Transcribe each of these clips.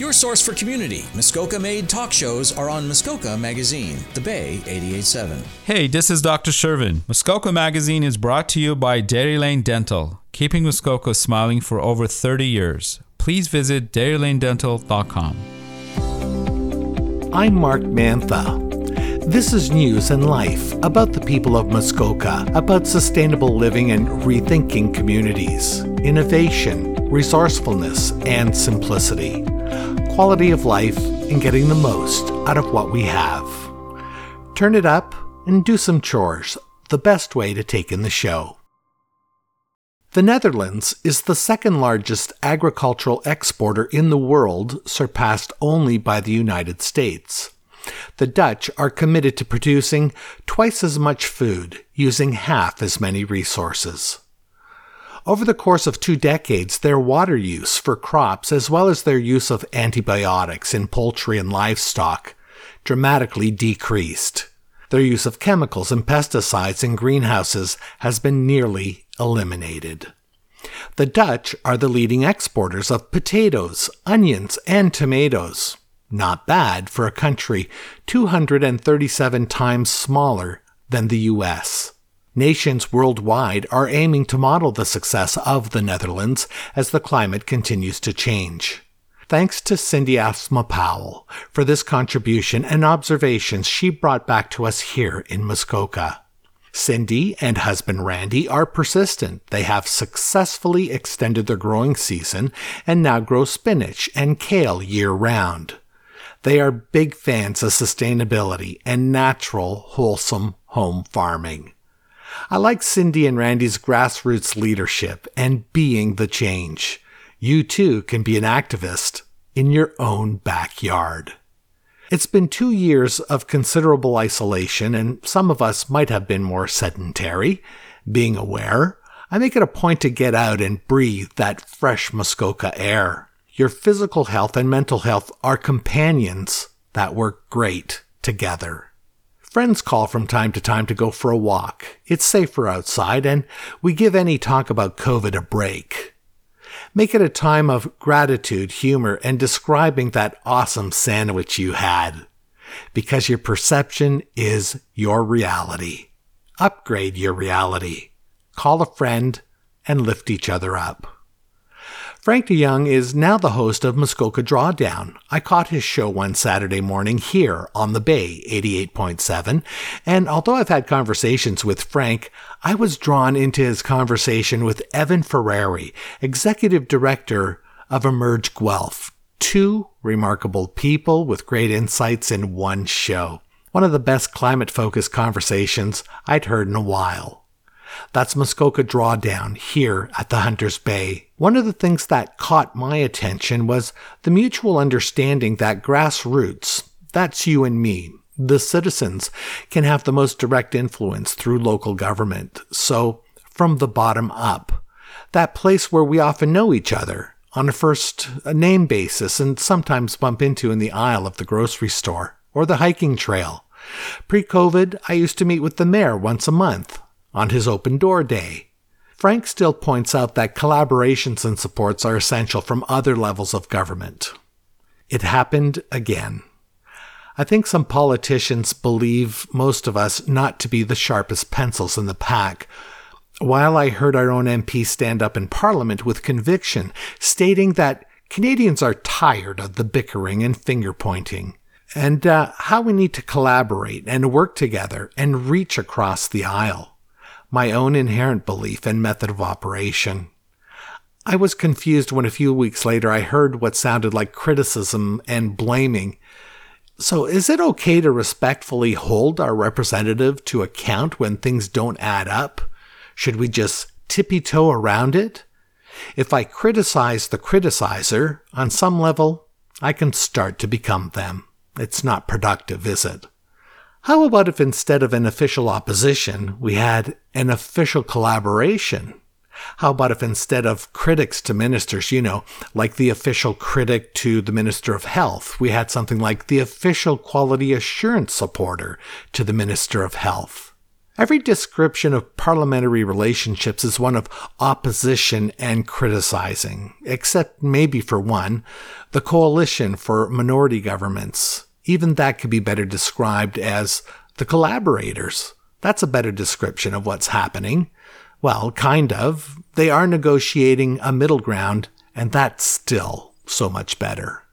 Your source for community. Muskoka made talk shows are on Muskoka Magazine, The Bay 887. Hey, this is Dr. Shervin. Muskoka Magazine is brought to you by Dairy Lane Dental, keeping Muskoka smiling for over 30 years. Please visit dairylanedental.com. I'm Mark Mantha. This is news and life about the people of Muskoka, about sustainable living and rethinking communities, innovation, resourcefulness, and simplicity quality of life and getting the most out of what we have. Turn it up and do some chores, the best way to take in the show. The Netherlands is the second largest agricultural exporter in the world, surpassed only by the United States. The Dutch are committed to producing twice as much food using half as many resources. Over the course of two decades, their water use for crops, as well as their use of antibiotics in poultry and livestock, dramatically decreased. Their use of chemicals and pesticides in greenhouses has been nearly eliminated. The Dutch are the leading exporters of potatoes, onions, and tomatoes. Not bad for a country 237 times smaller than the US. Nations worldwide are aiming to model the success of the Netherlands as the climate continues to change. Thanks to Cindy Asma Powell for this contribution and observations she brought back to us here in Muskoka. Cindy and husband Randy are persistent. They have successfully extended their growing season and now grow spinach and kale year round. They are big fans of sustainability and natural, wholesome home farming. I like Cindy and Randy's grassroots leadership and being the change. You too can be an activist in your own backyard. It's been two years of considerable isolation, and some of us might have been more sedentary. Being aware, I make it a point to get out and breathe that fresh Muskoka air. Your physical health and mental health are companions that work great together. Friends call from time to time to go for a walk. It's safer outside, and we give any talk about COVID a break. Make it a time of gratitude, humor, and describing that awesome sandwich you had. Because your perception is your reality. Upgrade your reality. Call a friend and lift each other up. Frank DeYoung is now the host of Muskoka Drawdown. I caught his show one Saturday morning here on the Bay 88.7, and although I've had conversations with Frank, I was drawn into his conversation with Evan Ferrari, Executive Director of Emerge Guelph. Two remarkable people with great insights in one show. One of the best climate focused conversations I'd heard in a while. That's Muskoka Drawdown here at the Hunters Bay. One of the things that caught my attention was the mutual understanding that grassroots, that's you and me, the citizens, can have the most direct influence through local government. So, from the bottom up, that place where we often know each other on a first name basis and sometimes bump into in the aisle of the grocery store or the hiking trail. Pre COVID, I used to meet with the mayor once a month on his open door day. Frank still points out that collaborations and supports are essential from other levels of government. It happened again. I think some politicians believe most of us not to be the sharpest pencils in the pack. While I heard our own MP stand up in Parliament with conviction, stating that Canadians are tired of the bickering and finger pointing, and uh, how we need to collaborate and work together and reach across the aisle my own inherent belief and method of operation. I was confused when a few weeks later I heard what sounded like criticism and blaming. So, is it okay to respectfully hold our representative to account when things don't add up? Should we just tippy toe around it? If I criticize the criticizer, on some level, I can start to become them. It's not productive, is it? How about if instead of an official opposition, we had an official collaboration? How about if instead of critics to ministers, you know, like the official critic to the Minister of Health, we had something like the official quality assurance supporter to the Minister of Health? Every description of parliamentary relationships is one of opposition and criticizing, except maybe for one, the coalition for minority governments. Even that could be better described as the collaborators. That's a better description of what's happening. Well, kind of. They are negotiating a middle ground, and that's still so much better.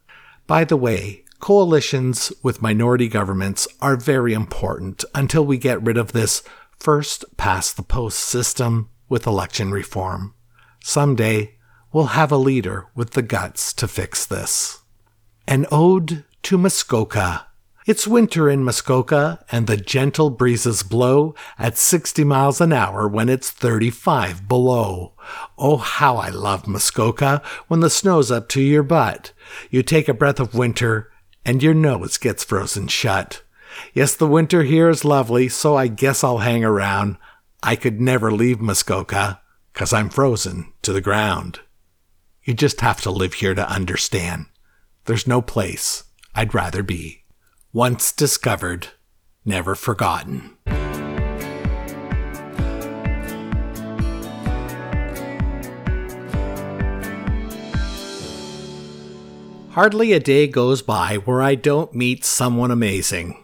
By the way, coalitions with minority governments are very important until we get rid of this first past the post system with election reform. Someday, we'll have a leader with the guts to fix this. An ode to Muskoka. It's winter in Muskoka, and the gentle breezes blow at 60 miles an hour when it's 35 below. Oh, how I love Muskoka when the snow's up to your butt. You take a breath of winter, and your nose gets frozen shut. Yes, the winter here is lovely, so I guess I'll hang around. I could never leave Muskoka, 'cause I'm frozen to the ground. You just have to live here to understand. There's no place I'd rather be. Once discovered, never forgotten. Hardly a day goes by where I don't meet someone amazing.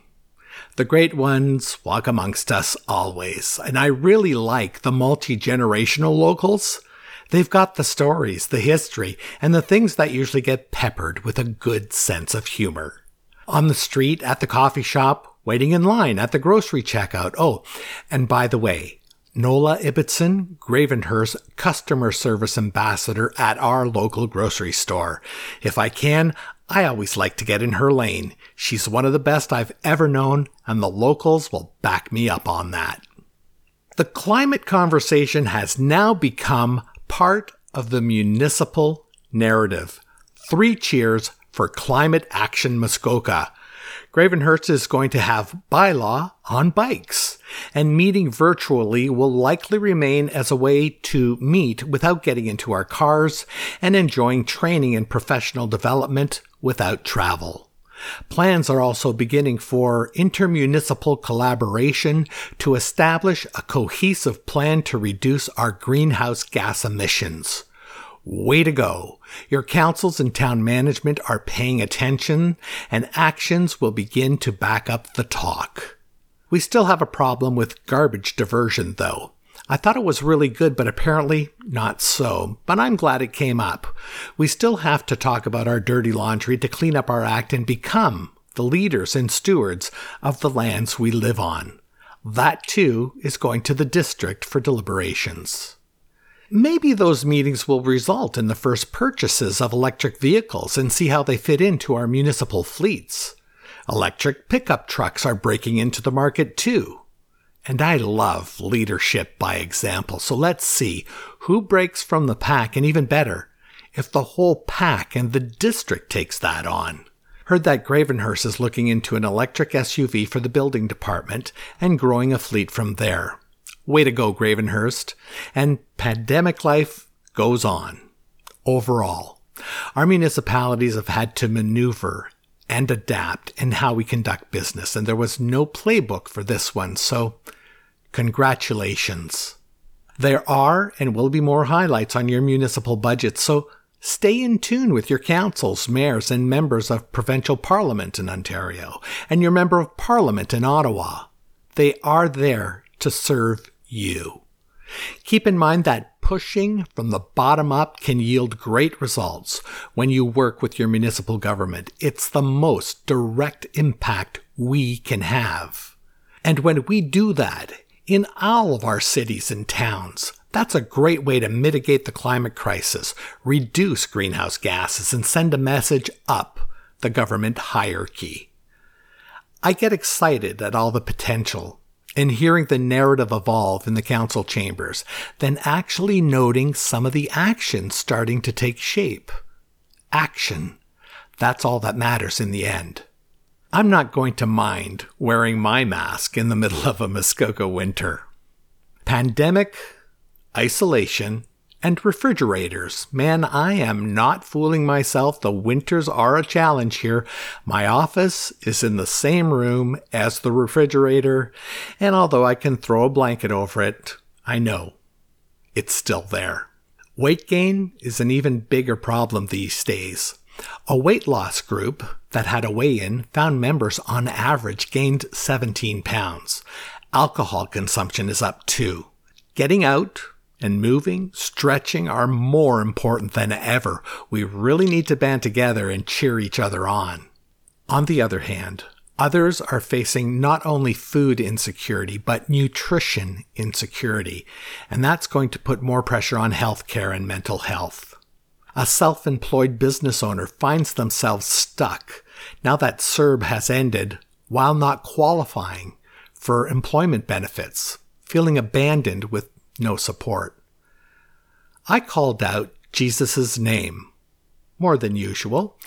The great ones walk amongst us always, and I really like the multi generational locals. They've got the stories, the history, and the things that usually get peppered with a good sense of humor. On the street, at the coffee shop, waiting in line at the grocery checkout. Oh, and by the way, Nola Ibbotson, Gravenhurst Customer Service Ambassador at our local grocery store. If I can, I always like to get in her lane. She's one of the best I've ever known, and the locals will back me up on that. The climate conversation has now become part of the municipal narrative. Three cheers for Climate Action Muskoka. Gravenhurst is going to have bylaw on bikes, and meeting virtually will likely remain as a way to meet without getting into our cars and enjoying training and professional development without travel. Plans are also beginning for intermunicipal collaboration to establish a cohesive plan to reduce our greenhouse gas emissions. Way to go! Your councils and town management are paying attention, and actions will begin to back up the talk. We still have a problem with garbage diversion, though. I thought it was really good, but apparently not so. But I'm glad it came up. We still have to talk about our dirty laundry to clean up our act and become the leaders and stewards of the lands we live on. That too is going to the district for deliberations. Maybe those meetings will result in the first purchases of electric vehicles and see how they fit into our municipal fleets. Electric pickup trucks are breaking into the market too. And I love leadership by example, so let's see who breaks from the pack, and even better, if the whole pack and the district takes that on. Heard that Gravenhurst is looking into an electric SUV for the building department and growing a fleet from there. Way to go, Gravenhurst. And pandemic life goes on. Overall, our municipalities have had to maneuver and adapt in how we conduct business, and there was no playbook for this one, so congratulations. There are and will be more highlights on your municipal budget, so stay in tune with your councils, mayors, and members of provincial parliament in Ontario, and your member of parliament in Ottawa. They are there to serve you. Keep in mind that pushing from the bottom up can yield great results when you work with your municipal government. It's the most direct impact we can have. And when we do that in all of our cities and towns, that's a great way to mitigate the climate crisis, reduce greenhouse gases, and send a message up the government hierarchy. I get excited at all the potential and hearing the narrative evolve in the council chambers, then actually noting some of the action starting to take shape. Action. That's all that matters in the end. I'm not going to mind wearing my mask in the middle of a Muskoka winter. Pandemic, isolation, and refrigerators. Man, I am not fooling myself. The winters are a challenge here. My office is in the same room as the refrigerator, and although I can throw a blanket over it, I know it's still there. Weight gain is an even bigger problem these days. A weight loss group that had a weigh in found members on average gained 17 pounds. Alcohol consumption is up too. Getting out and moving, stretching are more important than ever. We really need to band together and cheer each other on. On the other hand, others are facing not only food insecurity, but nutrition insecurity, and that's going to put more pressure on healthcare and mental health. A self employed business owner finds themselves stuck now that CERB has ended while not qualifying for employment benefits, feeling abandoned with no support. I called out Jesus' name, more than usual,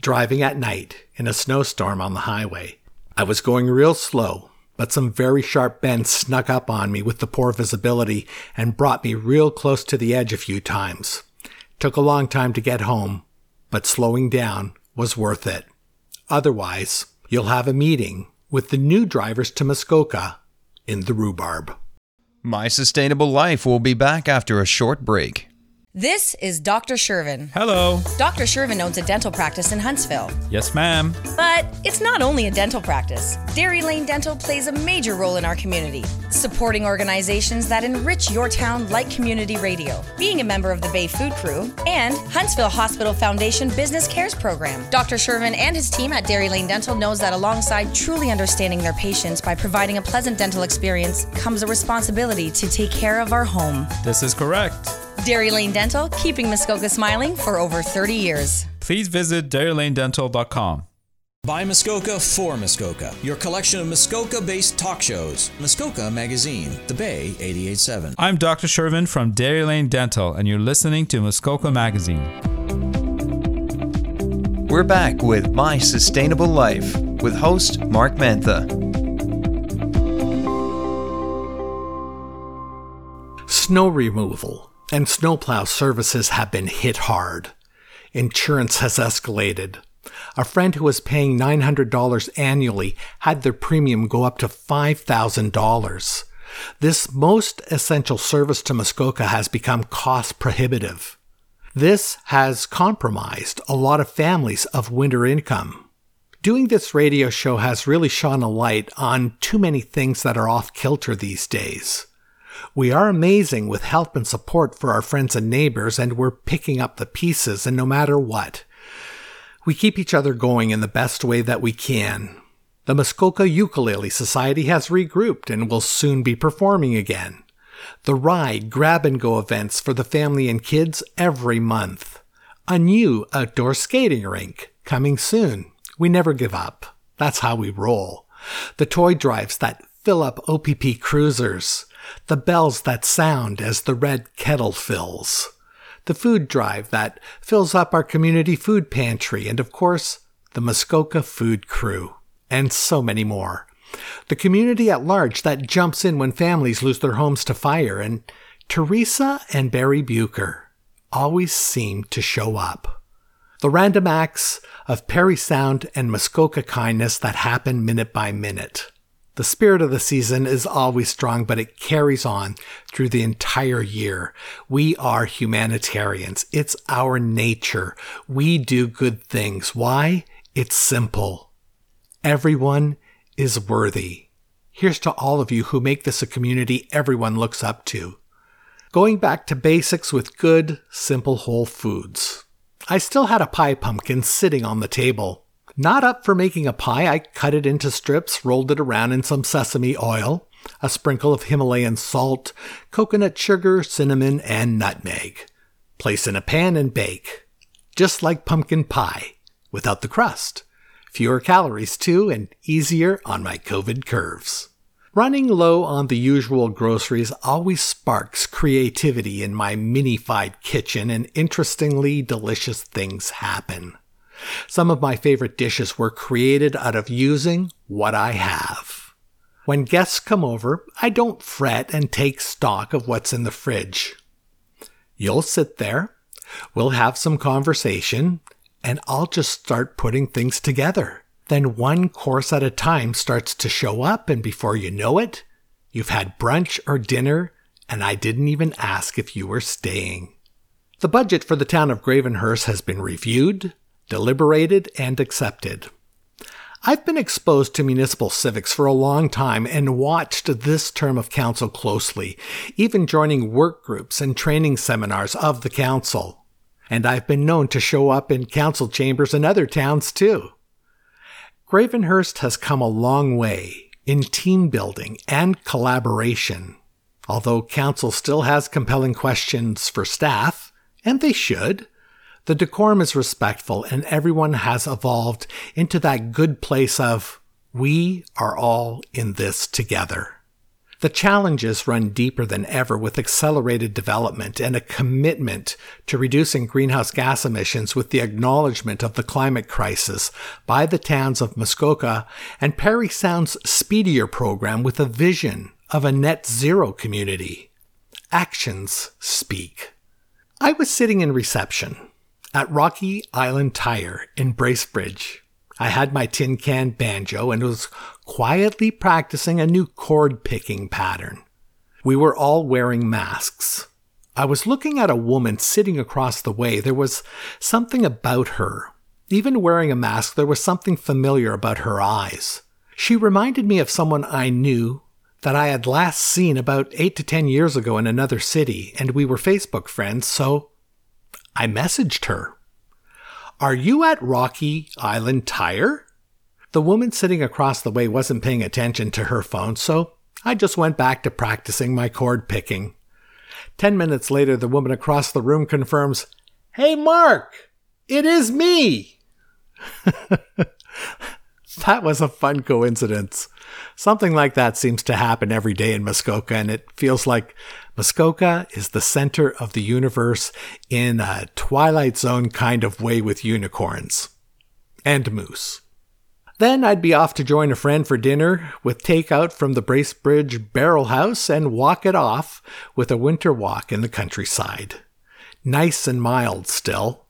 driving at night in a snowstorm on the highway. I was going real slow, but some very sharp bends snuck up on me with the poor visibility and brought me real close to the edge a few times. Took a long time to get home, but slowing down was worth it. Otherwise, you'll have a meeting with the new drivers to Muskoka in the rhubarb. My Sustainable Life will be back after a short break. This is Dr. Shervin. Hello. Dr. Shervin owns a dental practice in Huntsville. Yes, ma'am. But it's not only a dental practice. Dairy Lane Dental plays a major role in our community, supporting organizations that enrich your town like community radio, being a member of the Bay Food Crew, and Huntsville Hospital Foundation Business Cares Program. Dr. Shervin and his team at Dairy Lane Dental knows that alongside truly understanding their patients by providing a pleasant dental experience comes a responsibility to take care of our home. This is correct. Dairy Lane Dental, keeping Muskoka smiling for over 30 years. Please visit dairylanedental.com. By Muskoka for Muskoka, your collection of Muskoka based talk shows. Muskoka Magazine, The Bay 887. I'm Dr. Shervin from Dairy Lane Dental, and you're listening to Muskoka Magazine. We're back with My Sustainable Life with host Mark Mantha. Snow removal and snowplow services have been hit hard. Insurance has escalated. A friend who was paying $900 annually had their premium go up to $5,000. This most essential service to Muskoka has become cost prohibitive. This has compromised a lot of families of winter income. Doing this radio show has really shone a light on too many things that are off kilter these days. We are amazing with help and support for our friends and neighbors, and we're picking up the pieces, and no matter what, we keep each other going in the best way that we can. The Muskoka Ukulele Society has regrouped and will soon be performing again. The Ryde Grab and Go events for the family and kids every month. A new outdoor skating rink coming soon. We never give up. That's how we roll. The toy drives that fill up OPP cruisers the bells that sound as the red kettle fills, the food drive that fills up our community food pantry, and of course, the Muskoka Food Crew, and so many more. The community at large that jumps in when families lose their homes to fire, and Teresa and Barry Bucher always seem to show up. The random acts of Parry Sound and Muskoka kindness that happen minute by minute. The spirit of the season is always strong, but it carries on through the entire year. We are humanitarians. It's our nature. We do good things. Why? It's simple. Everyone is worthy. Here's to all of you who make this a community everyone looks up to. Going back to basics with good, simple whole foods. I still had a pie pumpkin sitting on the table. Not up for making a pie, I cut it into strips, rolled it around in some sesame oil, a sprinkle of Himalayan salt, coconut sugar, cinnamon, and nutmeg. Place in a pan and bake. Just like pumpkin pie, without the crust. Fewer calories too, and easier on my COVID curves. Running low on the usual groceries always sparks creativity in my minified kitchen, and interestingly delicious things happen. Some of my favorite dishes were created out of using what I have. When guests come over, I don't fret and take stock of what's in the fridge. You'll sit there, we'll have some conversation, and I'll just start putting things together. Then one course at a time starts to show up, and before you know it, you've had brunch or dinner, and I didn't even ask if you were staying. The budget for the town of Gravenhurst has been reviewed, deliberated, and accepted. I've been exposed to municipal civics for a long time and watched this term of council closely, even joining work groups and training seminars of the council. And I've been known to show up in council chambers in other towns too. Gravenhurst has come a long way in team building and collaboration. Although council still has compelling questions for staff, and they should, the decorum is respectful and everyone has evolved into that good place of, we are all in this together. The challenges run deeper than ever with accelerated development and a commitment to reducing greenhouse gas emissions with the acknowledgement of the climate crisis by the towns of Muskoka and Parry Sound's speedier program with a vision of a net zero community. Actions speak. I was sitting in reception at Rocky Island Tire in Bracebridge, I had my tin can banjo and was quietly practicing a new chord picking pattern. We were all wearing masks. I was looking at a woman sitting across the way. There was something about her. Even wearing a mask, there was something familiar about her eyes. She reminded me of someone I knew that I had last seen about eight to ten years ago in another city, and we were Facebook friends, so I messaged her. Are you at Rocky Island Tire? The woman sitting across the way wasn't paying attention to her phone, so I just went back to practicing my chord picking. Ten minutes later, the woman across the room confirms, Hey, Mark, it is me. that was a fun coincidence. Something like that seems to happen every day in Muskoka, and it feels like Muskoka is the center of the universe in a Twilight Zone kind of way with unicorns and moose. Then I'd be off to join a friend for dinner with takeout from the Bracebridge Barrel House and walk it off with a winter walk in the countryside. Nice and mild still.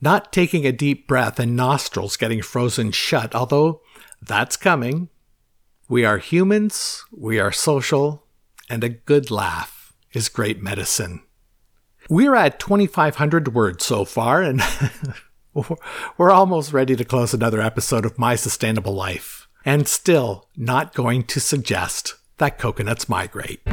Not taking a deep breath and nostrils getting frozen shut, although that's coming. We are humans, we are social, and a good laugh is great medicine. We're at 2,500 words so far, and we're almost ready to close another episode of My Sustainable Life, and still not going to suggest that coconuts migrate.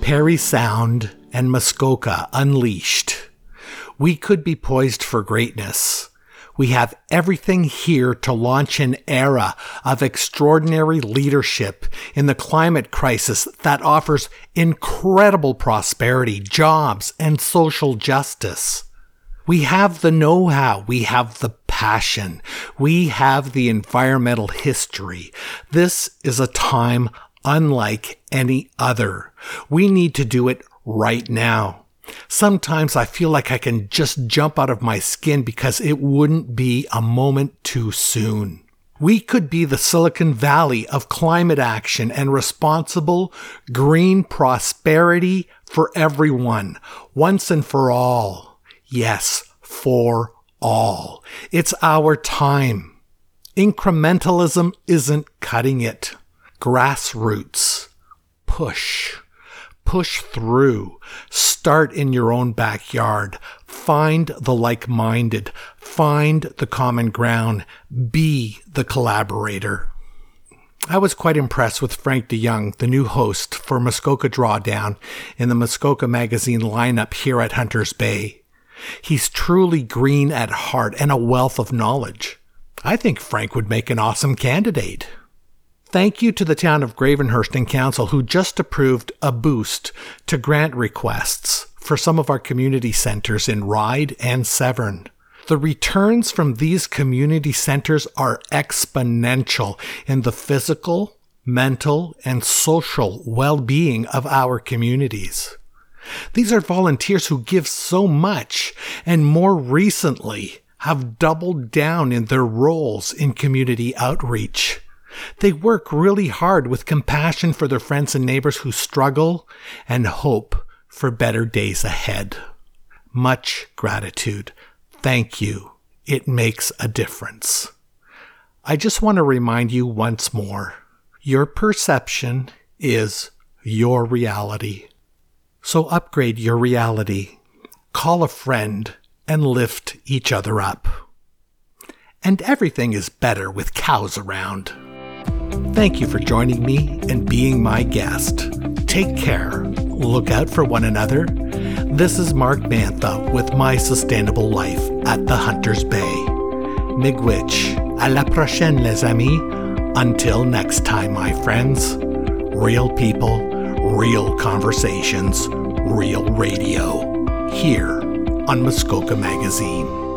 Parry Sound and Muskoka unleashed we could be poised for greatness. We have everything here to launch an era of extraordinary leadership in the climate crisis that offers incredible prosperity, jobs, and social justice. We have the know how. We have the passion. We have the environmental history. This is a time unlike any other. We need to do it right now. Sometimes I feel like I can just jump out of my skin because it wouldn't be a moment too soon. We could be the Silicon Valley of climate action and responsible green prosperity for everyone, once and for all. Yes, for all. It's our time. Incrementalism isn't cutting it. Grassroots. Push push through. Start in your own backyard. Find the like minded. Find the common ground. Be the collaborator. I was quite impressed with Frank DeYoung, the new host for Muskoka Drawdown in the Muskoka Magazine lineup here at Hunters Bay. He's truly green at heart and a wealth of knowledge. I think Frank would make an awesome candidate. Thank you to the town of Gravenhurst and Council who just approved a boost to grant requests for some of our community centers in Ryde and Severn. The returns from these community centers are exponential in the physical, mental, and social well being of our communities. These are volunteers who give so much and more recently have doubled down in their roles in community outreach. They work really hard with compassion for their friends and neighbors who struggle and hope for better days ahead. Much gratitude. Thank you. It makes a difference. I just want to remind you once more your perception is your reality. So upgrade your reality. Call a friend and lift each other up. And everything is better with cows around. Thank you for joining me and being my guest. Take care. Look out for one another. This is Mark Mantha with My Sustainable Life at the Hunters Bay. Miigwech. À la prochaine, les amis. Until next time, my friends. Real people, real conversations, real radio. Here on Muskoka Magazine.